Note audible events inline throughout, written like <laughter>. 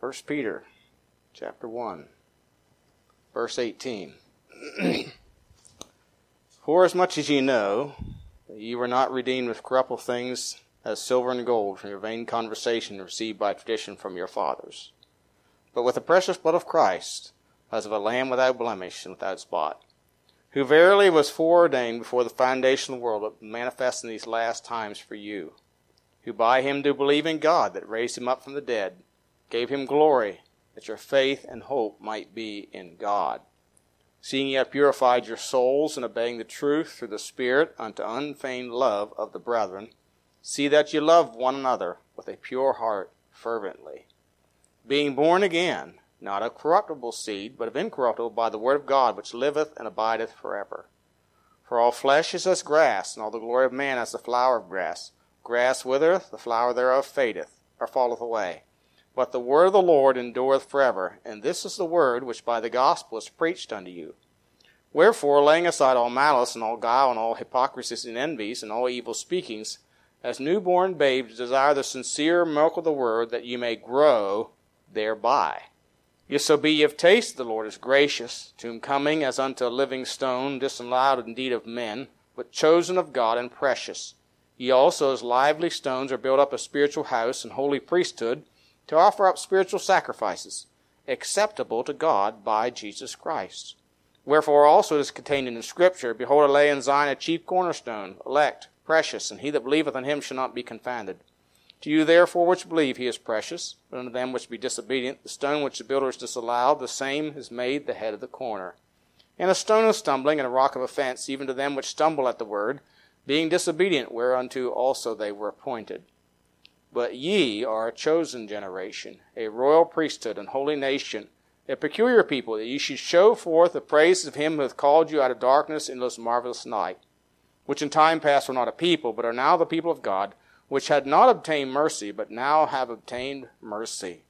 1 Peter chapter 1, verse 18. <clears throat> For as much as ye know that ye were not redeemed with corruptible things as silver and gold from your vain conversation received by tradition from your fathers, but with the precious blood of Christ, as of a lamb without blemish and without spot, who verily was foreordained before the foundation of the world, but manifest in these last times for you, who by him do believe in God that raised him up from the dead gave him glory, that your faith and hope might be in God. Seeing ye have purified your souls in obeying the truth through the Spirit unto unfeigned love of the brethren, see that ye love one another with a pure heart fervently. Being born again, not of corruptible seed, but of incorruptible by the word of God, which liveth and abideth forever. For all flesh is as grass, and all the glory of man as the flower of grass. Grass withereth, the flower thereof fadeth, or falleth away. But the word of the Lord endureth forever. And this is the word which by the gospel is preached unto you. Wherefore, laying aside all malice and all guile and all hypocrisies and envies and all evil speakings, as newborn babes desire the sincere milk of the word that ye may grow thereby. Yet so be ye have tasted the Lord is gracious, to whom coming as unto a living stone, disallowed indeed of men, but chosen of God and precious. Ye also as lively stones are built up a spiritual house and holy priesthood, to offer up spiritual sacrifices, acceptable to God by Jesus Christ. Wherefore also is contained in the Scripture, Behold, I lay in Zion a chief cornerstone, elect, precious, and he that believeth on him shall not be confounded. To you therefore which believe he is precious, but unto them which be disobedient, the stone which the builders disallowed, the same is made the head of the corner. And a stone of stumbling and a rock of offense, even to them which stumble at the word, being disobedient, whereunto also they were appointed. But ye are a chosen generation, a royal priesthood, and holy nation, a peculiar people, that ye should show forth the praises of him who hath called you out of darkness into this marvelous night, which in time past were not a people, but are now the people of God, which had not obtained mercy, but now have obtained mercy.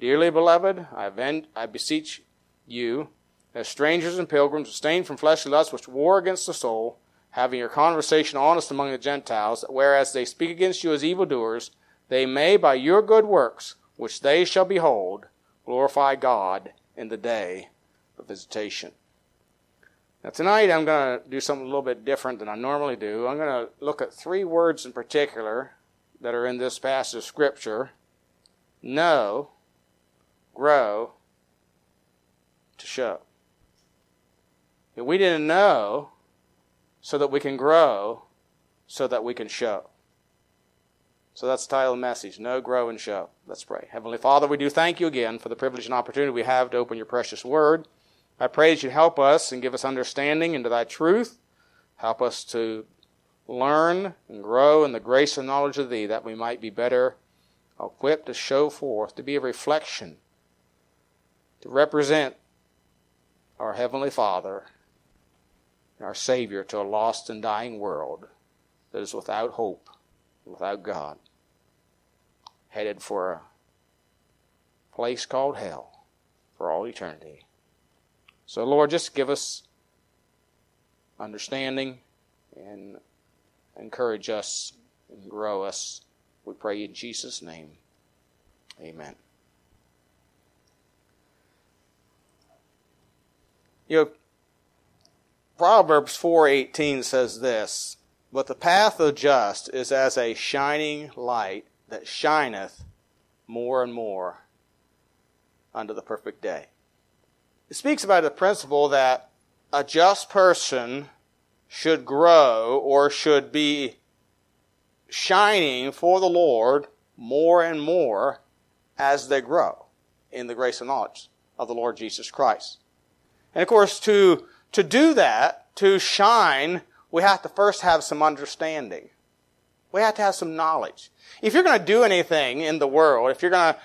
Dearly beloved, I, I beseech you, as strangers and pilgrims, abstain from fleshly lusts which war against the soul, having your conversation honest among the Gentiles, whereas they speak against you as evildoers, they may by your good works, which they shall behold, glorify God in the day of visitation. Now, tonight I'm going to do something a little bit different than I normally do. I'm going to look at three words in particular that are in this passage of Scripture know, grow, to show. If we didn't know so that we can grow, so that we can show. So that's the title of the message Know Grow, and Show. Let's pray. Heavenly Father, we do thank you again for the privilege and opportunity we have to open your precious word. I pray that you help us and give us understanding into thy truth. Help us to learn and grow in the grace and knowledge of thee that we might be better equipped to show forth, to be a reflection, to represent our Heavenly Father, and our Savior to a lost and dying world that is without hope without God, headed for a place called hell for all eternity. So, Lord, just give us understanding and encourage us and grow us. We pray in Jesus' name. Amen. You know, Proverbs 4:18 says this, but the path of just is as a shining light that shineth more and more unto the perfect day. It speaks about the principle that a just person should grow or should be shining for the Lord more and more as they grow in the grace and knowledge of the Lord Jesus Christ. And of course, to, to do that, to shine we have to first have some understanding. We have to have some knowledge. If you're going to do anything in the world, if you're going to,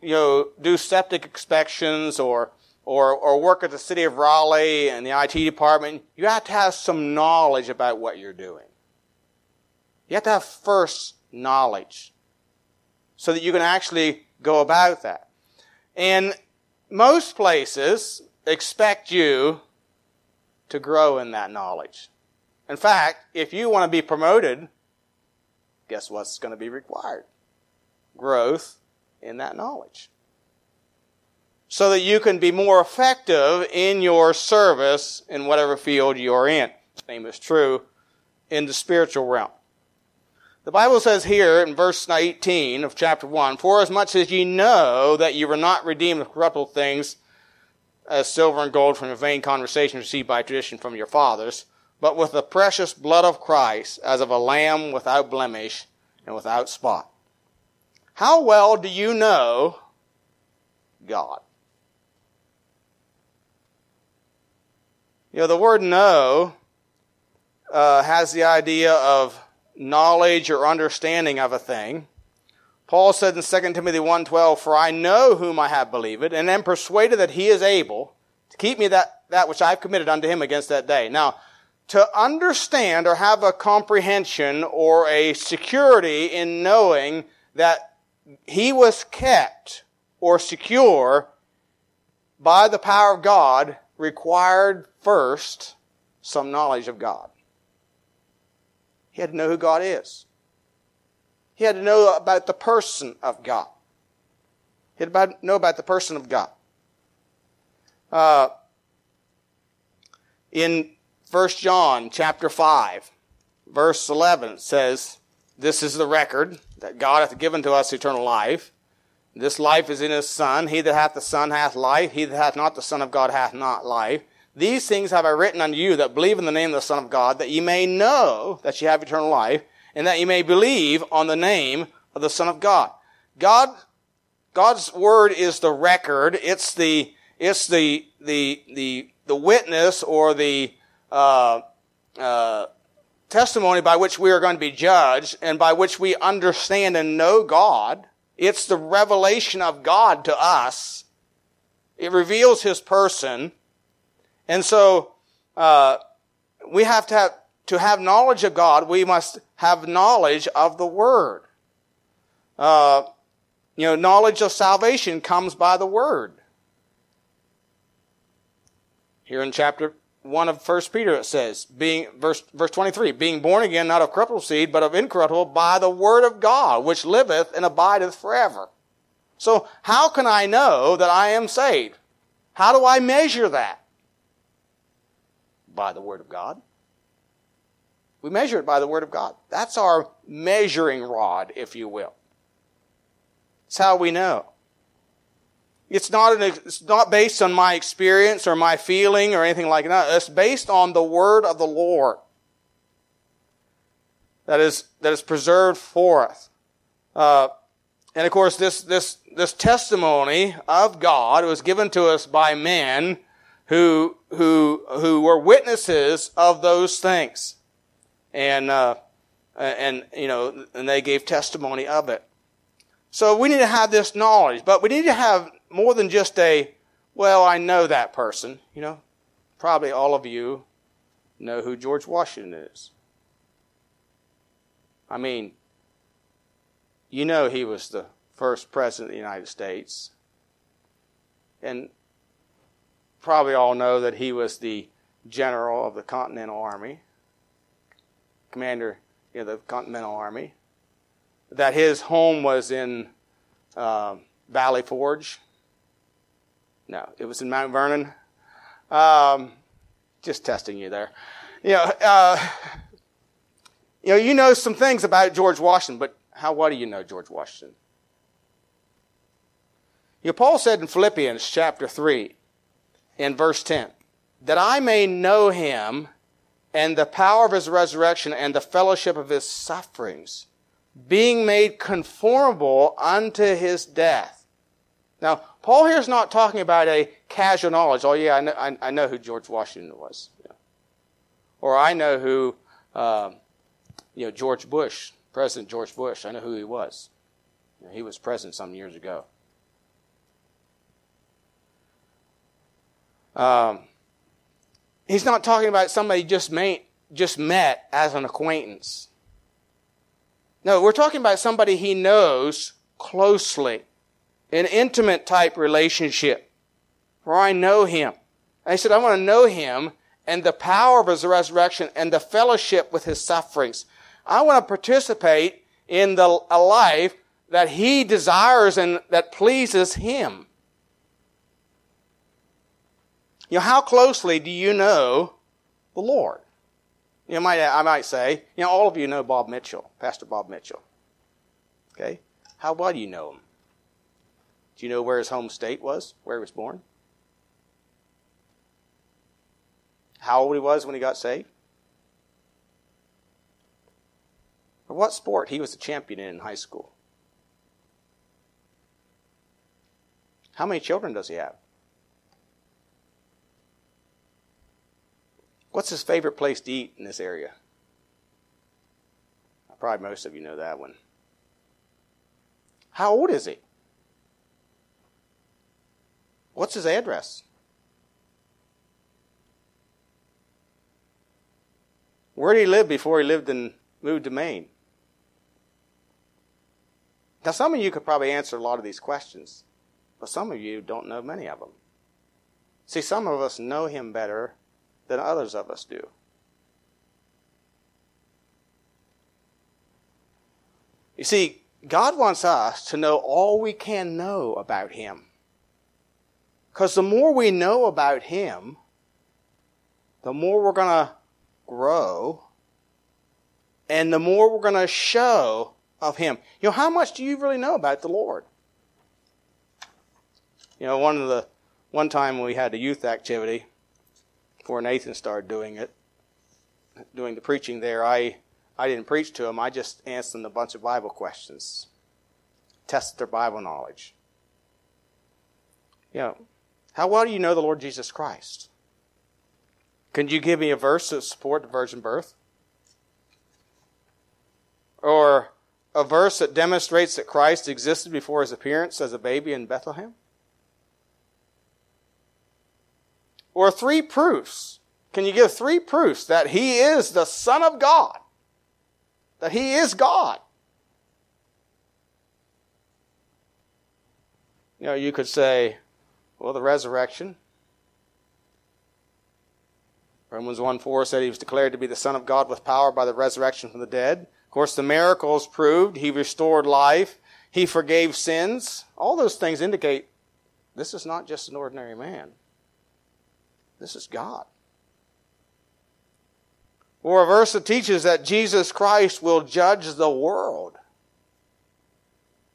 you know, do septic inspections or, or, or work at the city of Raleigh and the IT department, you have to have some knowledge about what you're doing. You have to have first knowledge so that you can actually go about that. And most places expect you to grow in that knowledge. In fact, if you want to be promoted, guess what's going to be required? Growth in that knowledge. so that you can be more effective in your service in whatever field you're in. The same is true in the spiritual realm. The Bible says here in verse 18 of chapter 1, For as much as ye know that ye were not redeemed with corruptible things, as silver and gold from your vain conversation received by tradition from your fathers, but with the precious blood of Christ, as of a lamb without blemish and without spot. How well do you know God? You know, the word know uh, has the idea of knowledge or understanding of a thing. Paul said in 2 Timothy 1.12, For I know whom I have believed, and am persuaded that he is able to keep me that, that which I have committed unto him against that day. Now, to understand or have a comprehension or a security in knowing that he was kept or secure by the power of God required first some knowledge of God. He had to know who God is. He had to know about the person of God. He had to know about the person of God. Uh, in 1 John chapter 5, verse 11 says, This is the record that God hath given to us eternal life. This life is in his Son. He that hath the Son hath life. He that hath not the Son of God hath not life. These things have I written unto you that believe in the name of the Son of God, that ye may know that ye have eternal life, and that ye may believe on the name of the Son of God. God, God's word is the record. It's the, it's the, the, the, the witness or the, uh, uh, testimony by which we are going to be judged and by which we understand and know God. It's the revelation of God to us. It reveals His person. And so, uh, we have to have, to have knowledge of God, we must have knowledge of the Word. Uh, you know, knowledge of salvation comes by the Word. Here in chapter 1 of First Peter it says, being, verse, verse 23, being born again not of corruptible seed, but of incorruptible by the Word of God, which liveth and abideth forever. So how can I know that I am saved? How do I measure that? by the Word of God. We measure it by the Word of God. That's our measuring rod, if you will. It's how we know. It's not, an, it's not based on my experience or my feeling or anything like that. It's based on the Word of the Lord that is, that is preserved for us. Uh, and of course, this, this, this testimony of God was given to us by men who who who were witnesses of those things, and uh, and you know, and they gave testimony of it. So we need to have this knowledge, but we need to have more than just a, well, I know that person. You know, probably all of you know who George Washington is. I mean, you know he was the first president of the United States. And probably all know that he was the general of the Continental Army, commander of the Continental Army, that his home was in uh, Valley Forge. No, it was in Mount Vernon. Um, just testing you there. You know, uh, you know, you know some things about George Washington, but how well do you know George Washington? You know, Paul said in Philippians chapter 3, in verse 10 that I may know him and the power of his resurrection and the fellowship of his sufferings, being made conformable unto his death. Now, Paul here is not talking about a casual knowledge. Oh, yeah, I know, I, I know who George Washington was. Yeah. Or I know who, um, you know, George Bush, President George Bush, I know who he was. You know, he was president some years ago. Um, he's not talking about somebody just, just met as an acquaintance. No, we're talking about somebody he knows closely, an intimate type relationship, where I know him. And he said, I want to know him and the power of his resurrection and the fellowship with his sufferings. I want to participate in the, a life that he desires and that pleases him. You know, how closely do you know the Lord? You might, I might say, you know, all of you know Bob Mitchell, Pastor Bob Mitchell. Okay? How well do you know him? Do you know where his home state was, where he was born? How old he was when he got saved? Or what sport he was a champion in in high school? How many children does he have? What's his favorite place to eat in this area? Probably most of you know that one. How old is he? What's his address? Where did he live before he lived and moved to Maine? Now, some of you could probably answer a lot of these questions, but some of you don't know many of them. See, some of us know him better than others of us do. You see, God wants us to know all we can know about Him. Because the more we know about Him, the more we're going to grow and the more we're going to show of Him. You know, how much do you really know about the Lord? You know, one of the, one time we had a youth activity, before Nathan started doing it, doing the preaching there, I, I didn't preach to them. I just answered them a bunch of Bible questions, tested their Bible knowledge. You know, how well do you know the Lord Jesus Christ? Can you give me a verse to support virgin birth? Or a verse that demonstrates that Christ existed before his appearance as a baby in Bethlehem? or three proofs. Can you give three proofs that he is the Son of God? That he is God? You know, you could say, well, the resurrection. Romans 1 4 said he was declared to be the Son of God with power by the resurrection from the dead. Of course, the miracles proved he restored life, he forgave sins. All those things indicate this is not just an ordinary man. This is God. Or a verse that teaches that Jesus Christ will judge the world.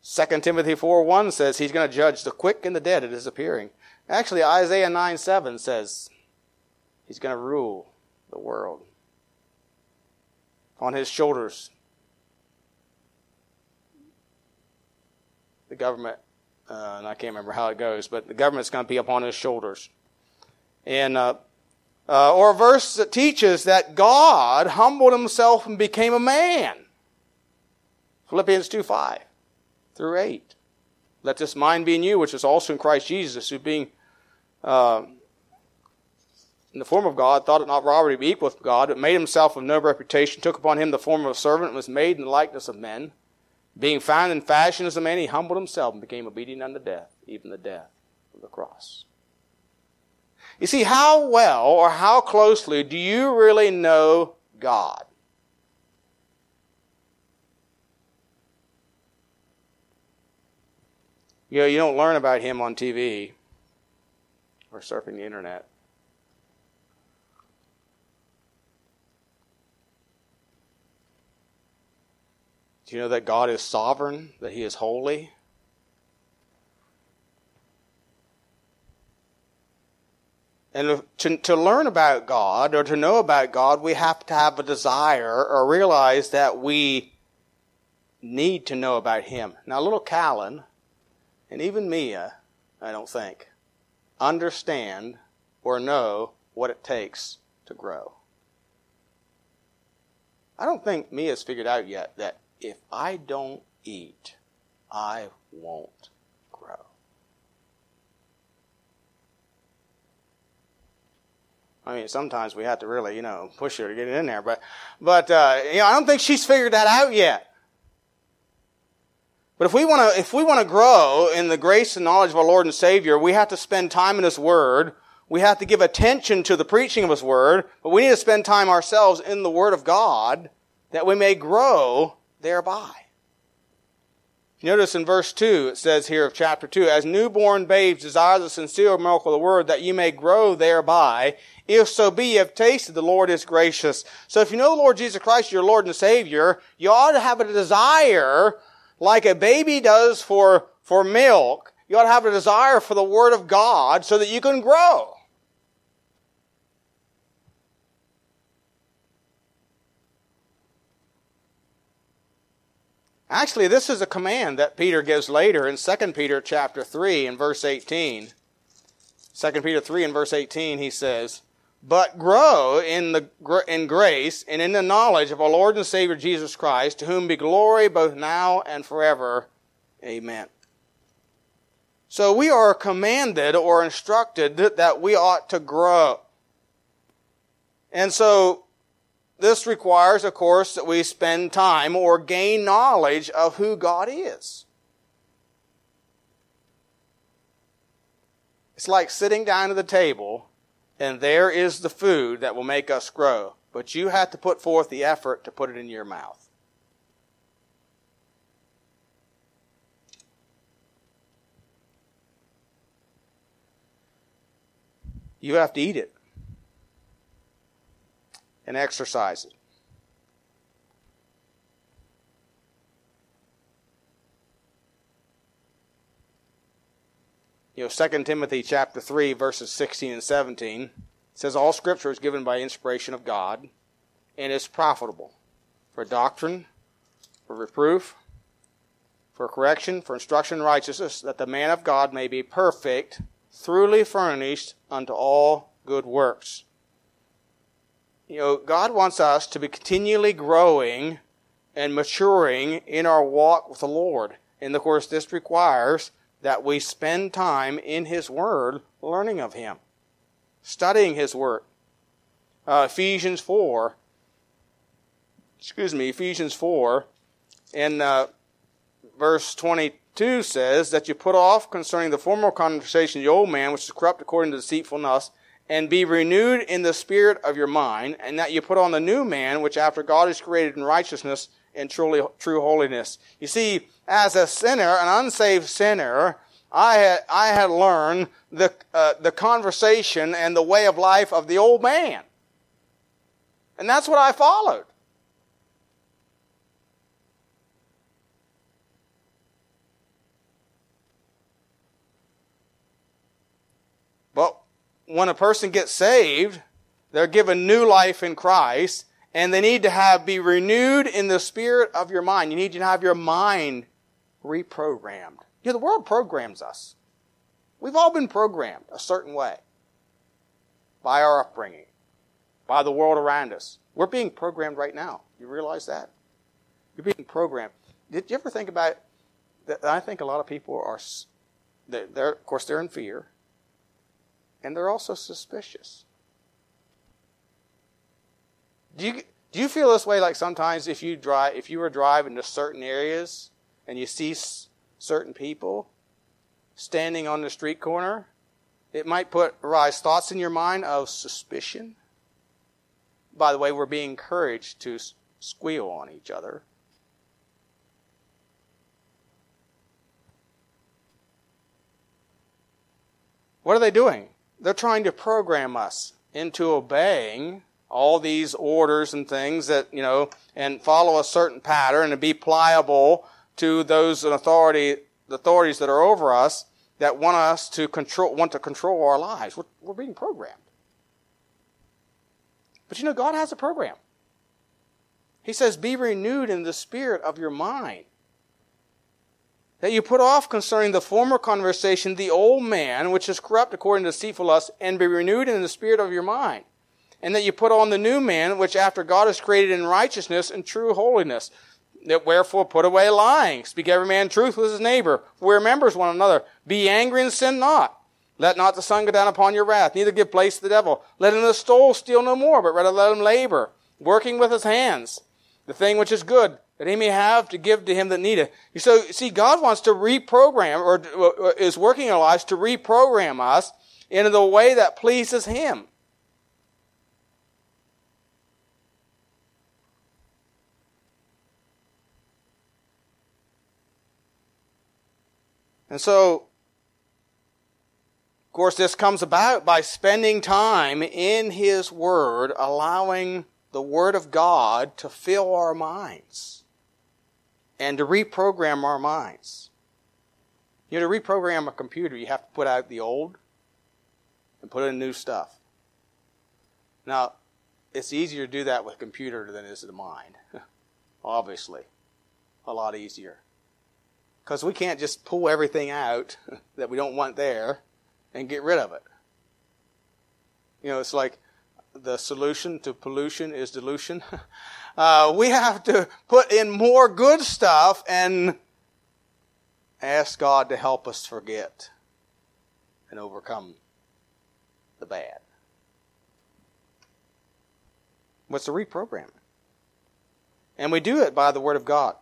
2 Timothy 4 1 says he's going to judge the quick and the dead at his appearing. Actually, Isaiah 9 7 says he's going to rule the world. On his shoulders, the government, uh, and I can't remember how it goes, but the government's going to be upon his shoulders. And, uh, uh, or a verse that teaches that God humbled himself and became a man. Philippians 2 5 through 8. Let this mind be in you, which is also in Christ Jesus, who being uh, in the form of God, thought it not robbery to be equal with God, but made himself of no reputation, took upon him the form of a servant, and was made in the likeness of men. Being found in fashion as a man, he humbled himself and became obedient unto death, even the death of the cross. You see, how well or how closely do you really know God? You know, you don't learn about Him on TV or surfing the internet. Do you know that God is sovereign, that He is holy? And to, to learn about God or to know about God, we have to have a desire or realize that we need to know about Him. Now, little Callan, and even Mia, I don't think, understand or know what it takes to grow. I don't think Mia's figured out yet that if I don't eat, I won't grow. I mean, sometimes we have to really, you know, push her to get it in there. But, but uh, you know, I don't think she's figured that out yet. But if we want to, if we want to grow in the grace and knowledge of our Lord and Savior, we have to spend time in His Word. We have to give attention to the preaching of His Word. But we need to spend time ourselves in the Word of God that we may grow thereby. Notice in verse 2, it says here of chapter 2, as newborn babes desire the sincere milk of the word that you may grow thereby, if so be you have tasted the Lord is gracious. So if you know the Lord Jesus Christ, your Lord and Savior, you ought to have a desire like a baby does for, for milk. You ought to have a desire for the Word of God so that you can grow. Actually, this is a command that Peter gives later in 2 Peter chapter 3 and verse 18. 2 Peter 3 and verse 18, he says, But grow in, the, in grace and in the knowledge of our Lord and Savior Jesus Christ, to whom be glory both now and forever. Amen. So we are commanded or instructed that we ought to grow. And so this requires, of course, that we spend time or gain knowledge of who God is. It's like sitting down at the table and there is the food that will make us grow, but you have to put forth the effort to put it in your mouth. You have to eat it and exercise it. You know, 2 Timothy chapter 3, verses 16 and 17 says, All scripture is given by inspiration of God and is profitable for doctrine, for reproof, for correction, for instruction in righteousness, that the man of God may be perfect, thoroughly furnished unto all good works you know, God wants us to be continually growing and maturing in our walk with the Lord. And of course, this requires that we spend time in His Word learning of Him, studying His Word. Uh, Ephesians 4, excuse me, Ephesians 4, in uh, verse 22 says that you put off concerning the former conversation the old man, which is corrupt according to deceitfulness, and be renewed in the spirit of your mind, and that you put on the new man, which after God is created in righteousness and truly true holiness. You see, as a sinner, an unsaved sinner, I had, I had learned the, uh, the conversation and the way of life of the old man. And that's what I followed. But when a person gets saved, they're given new life in Christ, and they need to have be renewed in the spirit of your mind. You need to have your mind reprogrammed. You know, the world programs us. We've all been programmed a certain way by our upbringing, by the world around us. We're being programmed right now. You realize that? You're being programmed. Did you ever think about that? I think a lot of people are, they're, of course, they're in fear and they're also suspicious. Do you, do you feel this way like sometimes if you drive if you were driving to certain areas and you see certain people standing on the street corner, it might put arise thoughts in your mind of suspicion. By the way, we're being encouraged to squeal on each other. What are they doing? they're trying to program us into obeying all these orders and things that, you know, and follow a certain pattern and be pliable to those authority, the authorities that are over us that want us to control, want to control our lives. We're, we're being programmed. But you know, God has a program. He says, be renewed in the spirit of your mind that you put off concerning the former conversation the old man, which is corrupt according to deceitful lust, and be renewed in the spirit of your mind. And that you put on the new man, which after God is created in righteousness and true holiness. That wherefore put away lying. Speak every man truth with his neighbor. We members one another. Be angry and sin not. Let not the sun go down upon your wrath, neither give place to the devil. Let him that stole steal no more, but rather let him labor, working with his hands, the thing which is good, that he may have to give to him that needeth. So, see, God wants to reprogram, or is working in our lives to reprogram us into the way that pleases him. And so, of course, this comes about by spending time in His Word, allowing the Word of God to fill our minds and to reprogram our minds. You know, to reprogram a computer, you have to put out the old and put in new stuff. Now, it's easier to do that with a computer than it is the mind. <laughs> Obviously. A lot easier. Because we can't just pull everything out <laughs> that we don't want there and get rid of it. You know, it's like the solution to pollution is dilution. <laughs> Uh, we have to put in more good stuff and ask God to help us forget and overcome the bad. What's the reprogramming? And we do it by the Word of God.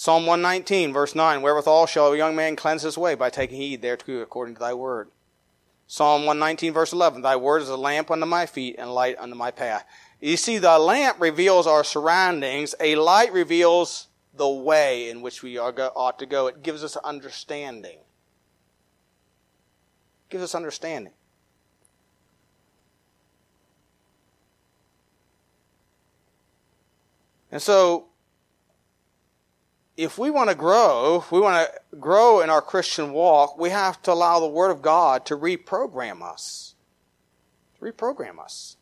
Psalm 119, verse 9 Wherewithal shall a young man cleanse his way by taking heed thereto according to thy word. Psalm 119, verse 11 Thy word is a lamp unto my feet and light unto my path. You see, the lamp reveals our surroundings, a light reveals the way in which we ought to go. It gives us understanding. Gives us understanding. And so, if we want to grow, if we want to grow in our Christian walk, we have to allow the Word of God to reprogram us. To reprogram us.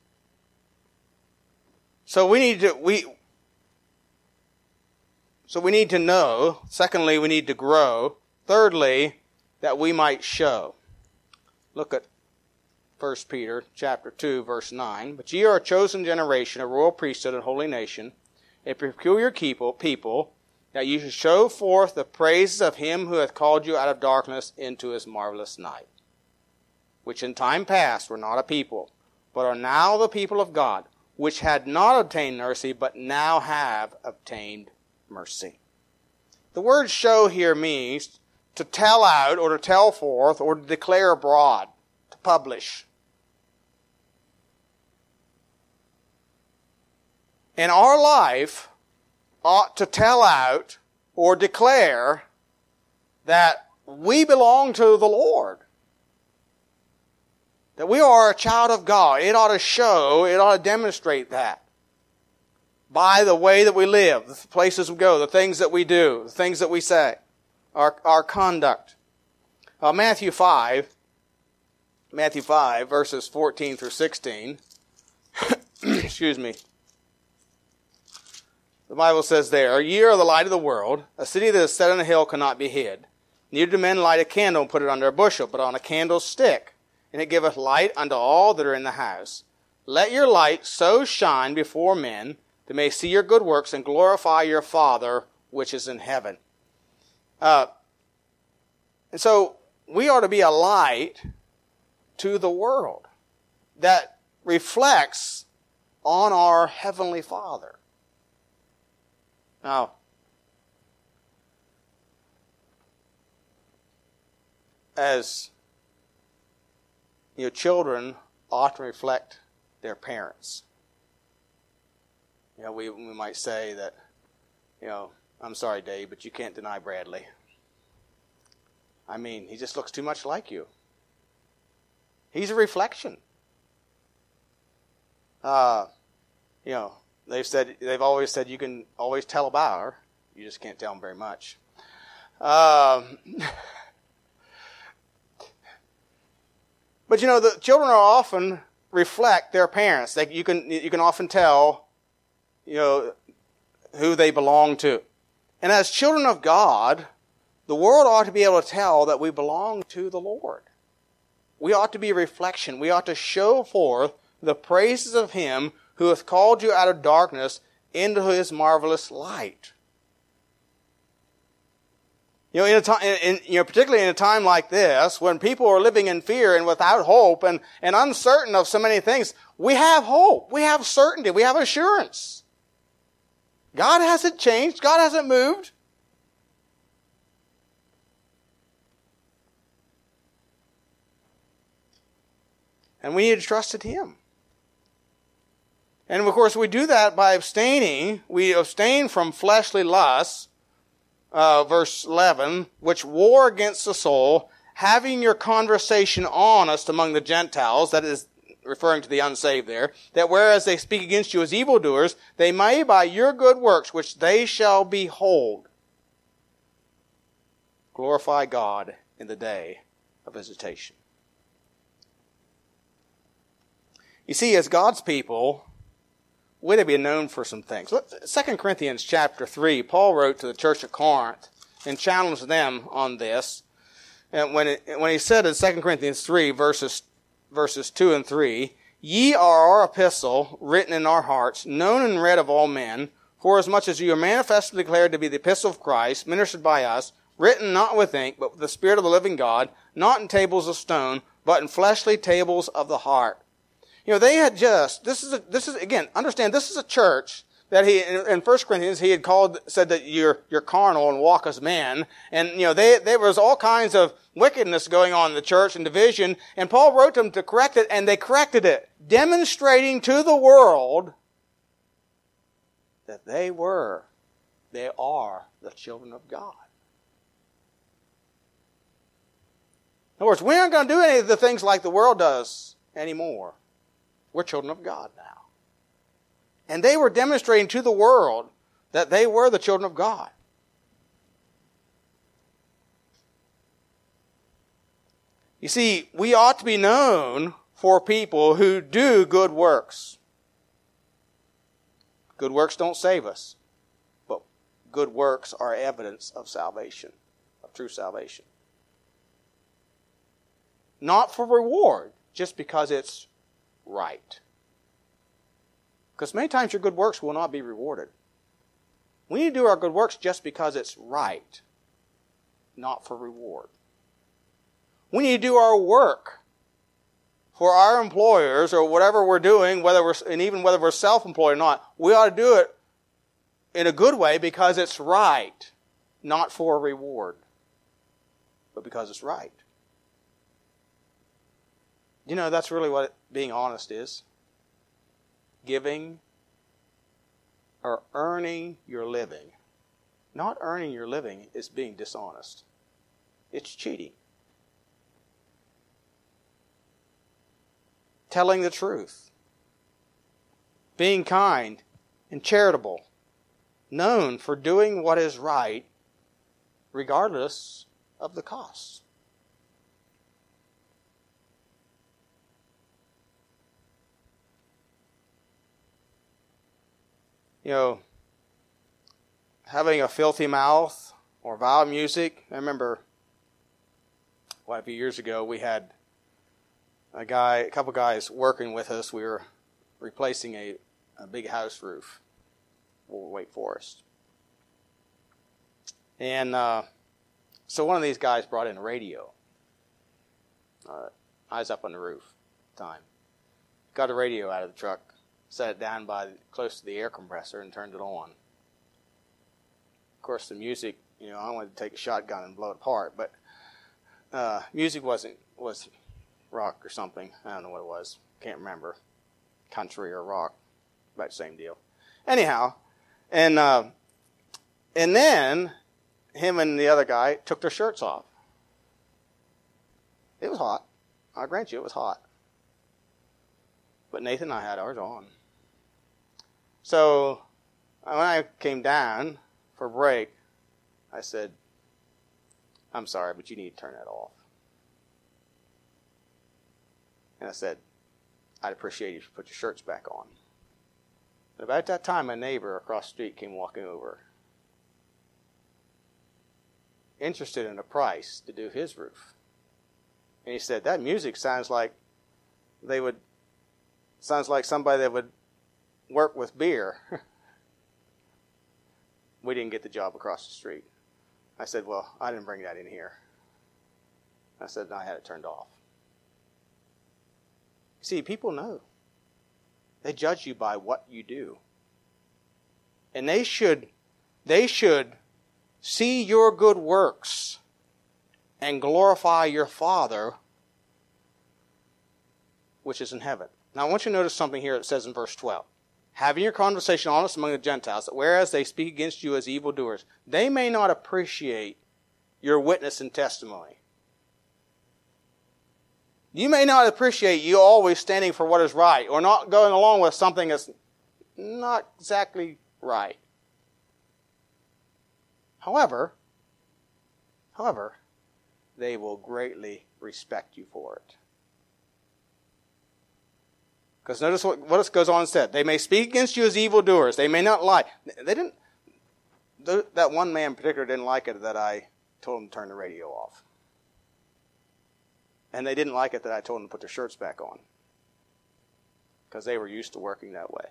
So we need to, we, so we need to know. Secondly, we need to grow. Thirdly, that we might show. Look at 1 Peter chapter 2 verse 9. But ye are a chosen generation, a royal priesthood, and holy nation, a peculiar people, people, that you should show forth the praises of him who hath called you out of darkness into his marvelous night, which in time past were not a people, but are now the people of God, which had not obtained mercy, but now have obtained mercy. The word show here means to tell out or to tell forth or to declare abroad, to publish. In our life, ought to tell out or declare that we belong to the Lord. That we are a child of God. It ought to show, it ought to demonstrate that by the way that we live, the places we go, the things that we do, the things that we say, our, our conduct. Uh, Matthew 5, Matthew 5, verses 14 through 16. <coughs> Excuse me. The Bible says there, Ye are the light of the world. A city that is set on a hill cannot be hid. Neither do men light a candle and put it under a bushel, but on a candlestick, and it giveth light unto all that are in the house. Let your light so shine before men that they may see your good works and glorify your Father which is in heaven. Uh, and so we are to be a light to the world that reflects on our Heavenly Father. Now, as your children to reflect their parents. You know, we, we might say that, you know, I'm sorry, Dave, but you can't deny Bradley. I mean, he just looks too much like you. He's a reflection. Uh, you know, they've said they've always said you can always tell about her. You just can't tell them very much. Um, <laughs> but you know, the children are often reflect their parents. They, you can you can often tell you know, who they belong to. And as children of God, the world ought to be able to tell that we belong to the Lord. We ought to be a reflection. We ought to show forth the praises of Him who hath called you out of darkness into His marvelous light. You know, in a time, in, you know, particularly in a time like this, when people are living in fear and without hope and, and uncertain of so many things, we have hope. We have certainty. We have assurance. God hasn't changed. God hasn't moved. And we need to trust in Him. And of course, we do that by abstaining. We abstain from fleshly lusts. uh, verse 11, which war against the soul, having your conversation honest among the Gentiles, that is referring to the unsaved there, that whereas they speak against you as evildoers, they may by your good works, which they shall behold, glorify God in the day of visitation. You see, as God's people, we're to be known for some things. Second Corinthians chapter 3, Paul wrote to the church of Corinth and challenged them on this. And when, it, when he said in 2 Corinthians 3, verses, verses 2 and 3, Ye are our epistle, written in our hearts, known and read of all men, for as much as you are manifestly declared to be the epistle of Christ, ministered by us, written not with ink, but with the Spirit of the living God, not in tables of stone, but in fleshly tables of the heart. You know, they had just, this is, a, this is, again, understand, this is a church that he, in 1 Corinthians, he had called, said that you're, you're carnal and walk as men. And, you know, they, there was all kinds of wickedness going on in the church and division. And Paul wrote them to correct it, and they corrected it, demonstrating to the world that they were, they are the children of God. In other words, we aren't going to do any of the things like the world does anymore. We're children of God now. And they were demonstrating to the world that they were the children of God. You see, we ought to be known for people who do good works. Good works don't save us, but good works are evidence of salvation, of true salvation. Not for reward, just because it's right. Because many times your good works will not be rewarded. We need to do our good works just because it's right, not for reward. We need to do our work for our employers or whatever we're doing, whether we're, and even whether we're self-employed or not. We ought to do it in a good way because it's right, not for a reward, but because it's right. You know, that's really what being honest is giving or earning your living. Not earning your living is being dishonest, it's cheating. Telling the truth, being kind and charitable, known for doing what is right regardless of the costs. You know, having a filthy mouth or vile music. I remember quite a few years ago we had a guy, a couple guys working with us. We were replacing a, a big house roof over Wake Forest. And uh, so one of these guys brought in a radio. Uh, up on the roof time. Got a radio out of the truck set it down by close to the air compressor and turned it on. Of course, the music, you know, I wanted to take a shotgun and blow it apart, but uh, music wasn't was rock or something. I don't know what it was. Can't remember. Country or rock, about the same deal. Anyhow, and uh, and then him and the other guy took their shirts off. It was hot. I grant you, it was hot. But Nathan and I had ours on. So when I came down for break, I said, I'm sorry, but you need to turn that off. And I said, I'd appreciate if you put your shirts back on. And about that time, a neighbor across the street came walking over, interested in a price to do his roof. And he said, That music sounds like they would, sounds like somebody that would work with beer. <laughs> we didn't get the job across the street. I said, Well, I didn't bring that in here. I said, I had it turned off. See, people know. They judge you by what you do. And they should they should see your good works and glorify your Father which is in heaven. Now I want you to notice something here it says in verse 12 having your conversation honest among the Gentiles, that whereas they speak against you as evildoers, they may not appreciate your witness and testimony. You may not appreciate you always standing for what is right or not going along with something that's not exactly right. However, however, they will greatly respect you for it. Because notice what, what goes on said. They may speak against you as evildoers. They may not lie. They didn't, that one man in particular didn't like it that I told him to turn the radio off. And they didn't like it that I told them to put their shirts back on. Because they were used to working that way.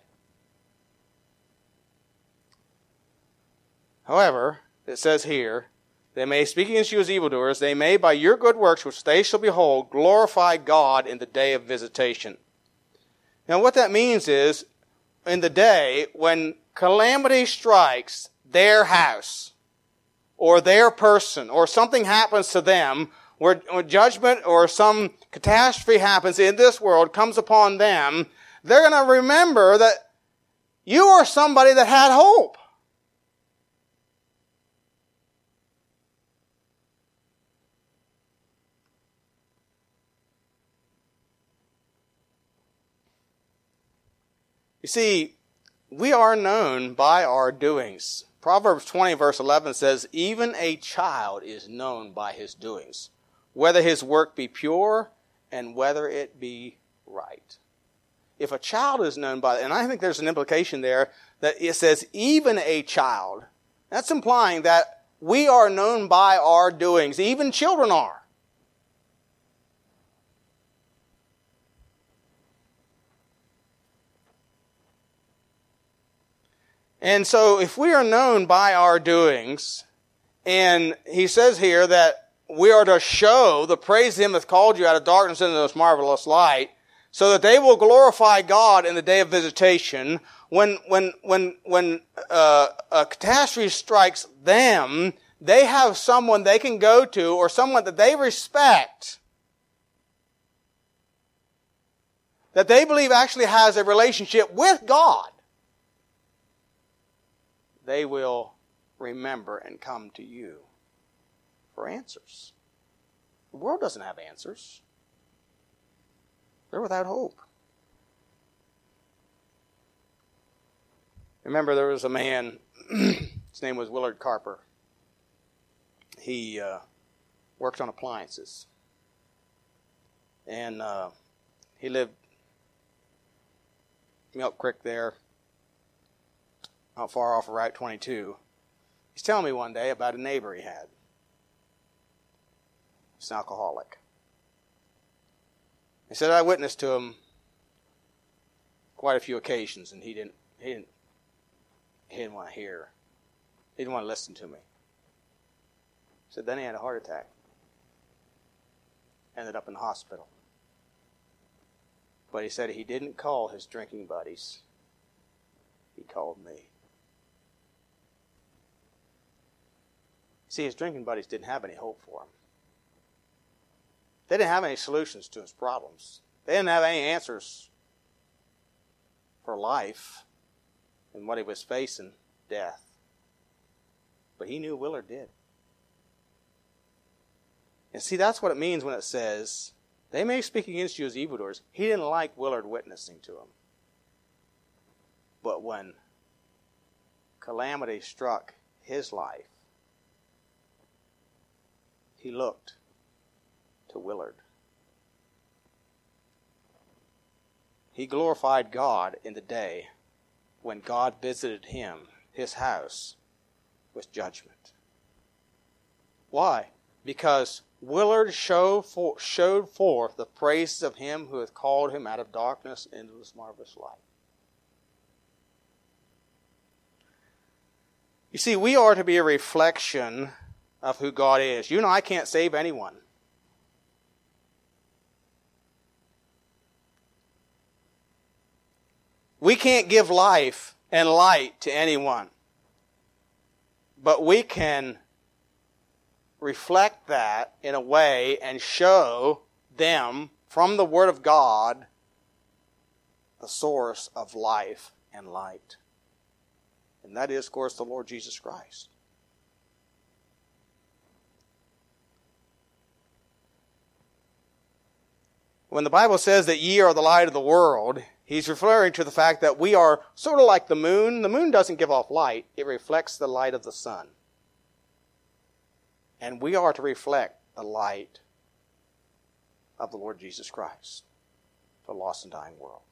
However, it says here, they may speak against you as evildoers, they may by your good works which they shall behold glorify God in the day of visitation. Now what that means is, in the day when calamity strikes their house, or their person, or something happens to them, where, judgment or some catastrophe happens in this world, comes upon them, they're going to remember that you are somebody that had hope. You see, we are known by our doings. Proverbs 20 verse 11 says, even a child is known by his doings, whether his work be pure and whether it be right. If a child is known by, and I think there's an implication there that it says even a child, that's implying that we are known by our doings. Even children are. And so if we are known by our doings, and he says here that we are to show the praise him that called you out of darkness into this marvelous light, so that they will glorify God in the day of visitation. When, when, when, when uh, a catastrophe strikes them, they have someone they can go to or someone that they respect that they believe actually has a relationship with God they will remember and come to you for answers. The world doesn't have answers, they're without hope. Remember, there was a man, <clears throat> his name was Willard Carper. He uh, worked on appliances. And uh, he lived Milk Creek there not far off of Route 22. He's telling me one day about a neighbor he had. He's an alcoholic. He said I witnessed to him quite a few occasions, and he didn't. He didn't. He didn't want to hear. He didn't want to listen to me. He said then he had a heart attack. Ended up in the hospital. But he said he didn't call his drinking buddies. He called me. See, his drinking buddies didn't have any hope for him. They didn't have any solutions to his problems. They didn't have any answers for life and what he was facing death. But he knew Willard did. And see, that's what it means when it says, they may speak against you as evildoers. He didn't like Willard witnessing to him. But when calamity struck his life, he looked to Willard. He glorified God in the day when God visited him, his house, with judgment. Why? Because Willard showed, for, showed forth the praises of him who hath called him out of darkness into this marvelous light. You see, we are to be a reflection of who God is. You know, I can't save anyone. We can't give life and light to anyone. But we can reflect that in a way and show them from the Word of God the source of life and light. And that is, of course, the Lord Jesus Christ. When the Bible says that ye are the light of the world, he's referring to the fact that we are sort of like the moon. The moon doesn't give off light, it reflects the light of the sun. And we are to reflect the light of the Lord Jesus Christ to the lost and dying world.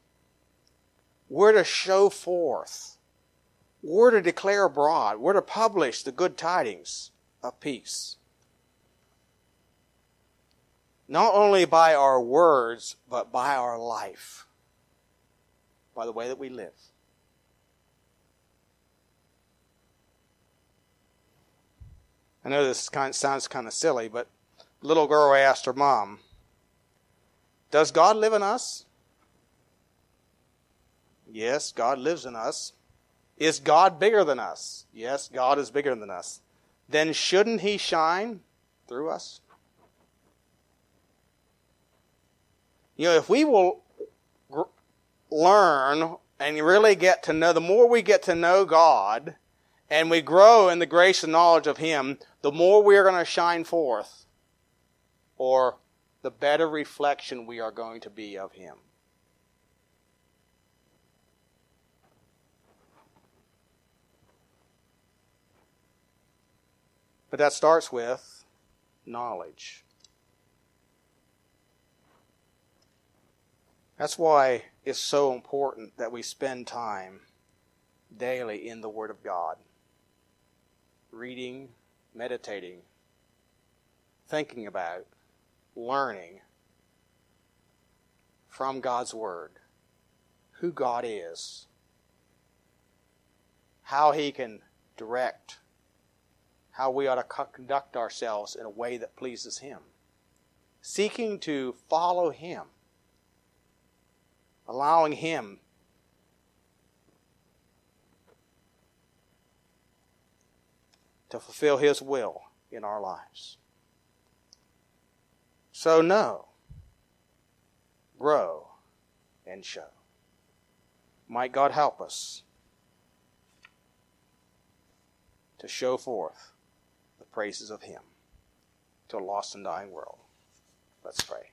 We're to show forth. We're to declare abroad. We're to publish the good tidings of peace. Not only by our words, but by our life, by the way that we live. I know this kind of sounds kind of silly, but little girl asked her mom, Does God live in us? Yes, God lives in us. Is God bigger than us? Yes, God is bigger than us. Then shouldn't He shine through us? You know, if we will learn and really get to know, the more we get to know God and we grow in the grace and knowledge of Him, the more we are going to shine forth, or the better reflection we are going to be of Him. But that starts with knowledge. That's why it's so important that we spend time daily in the Word of God, reading, meditating, thinking about, learning from God's Word who God is, how He can direct, how we ought to conduct ourselves in a way that pleases Him, seeking to follow Him, allowing Him to fulfill His will in our lives. So, know, grow, and show. Might God help us to show forth the praises of Him to a lost and dying world. Let's pray.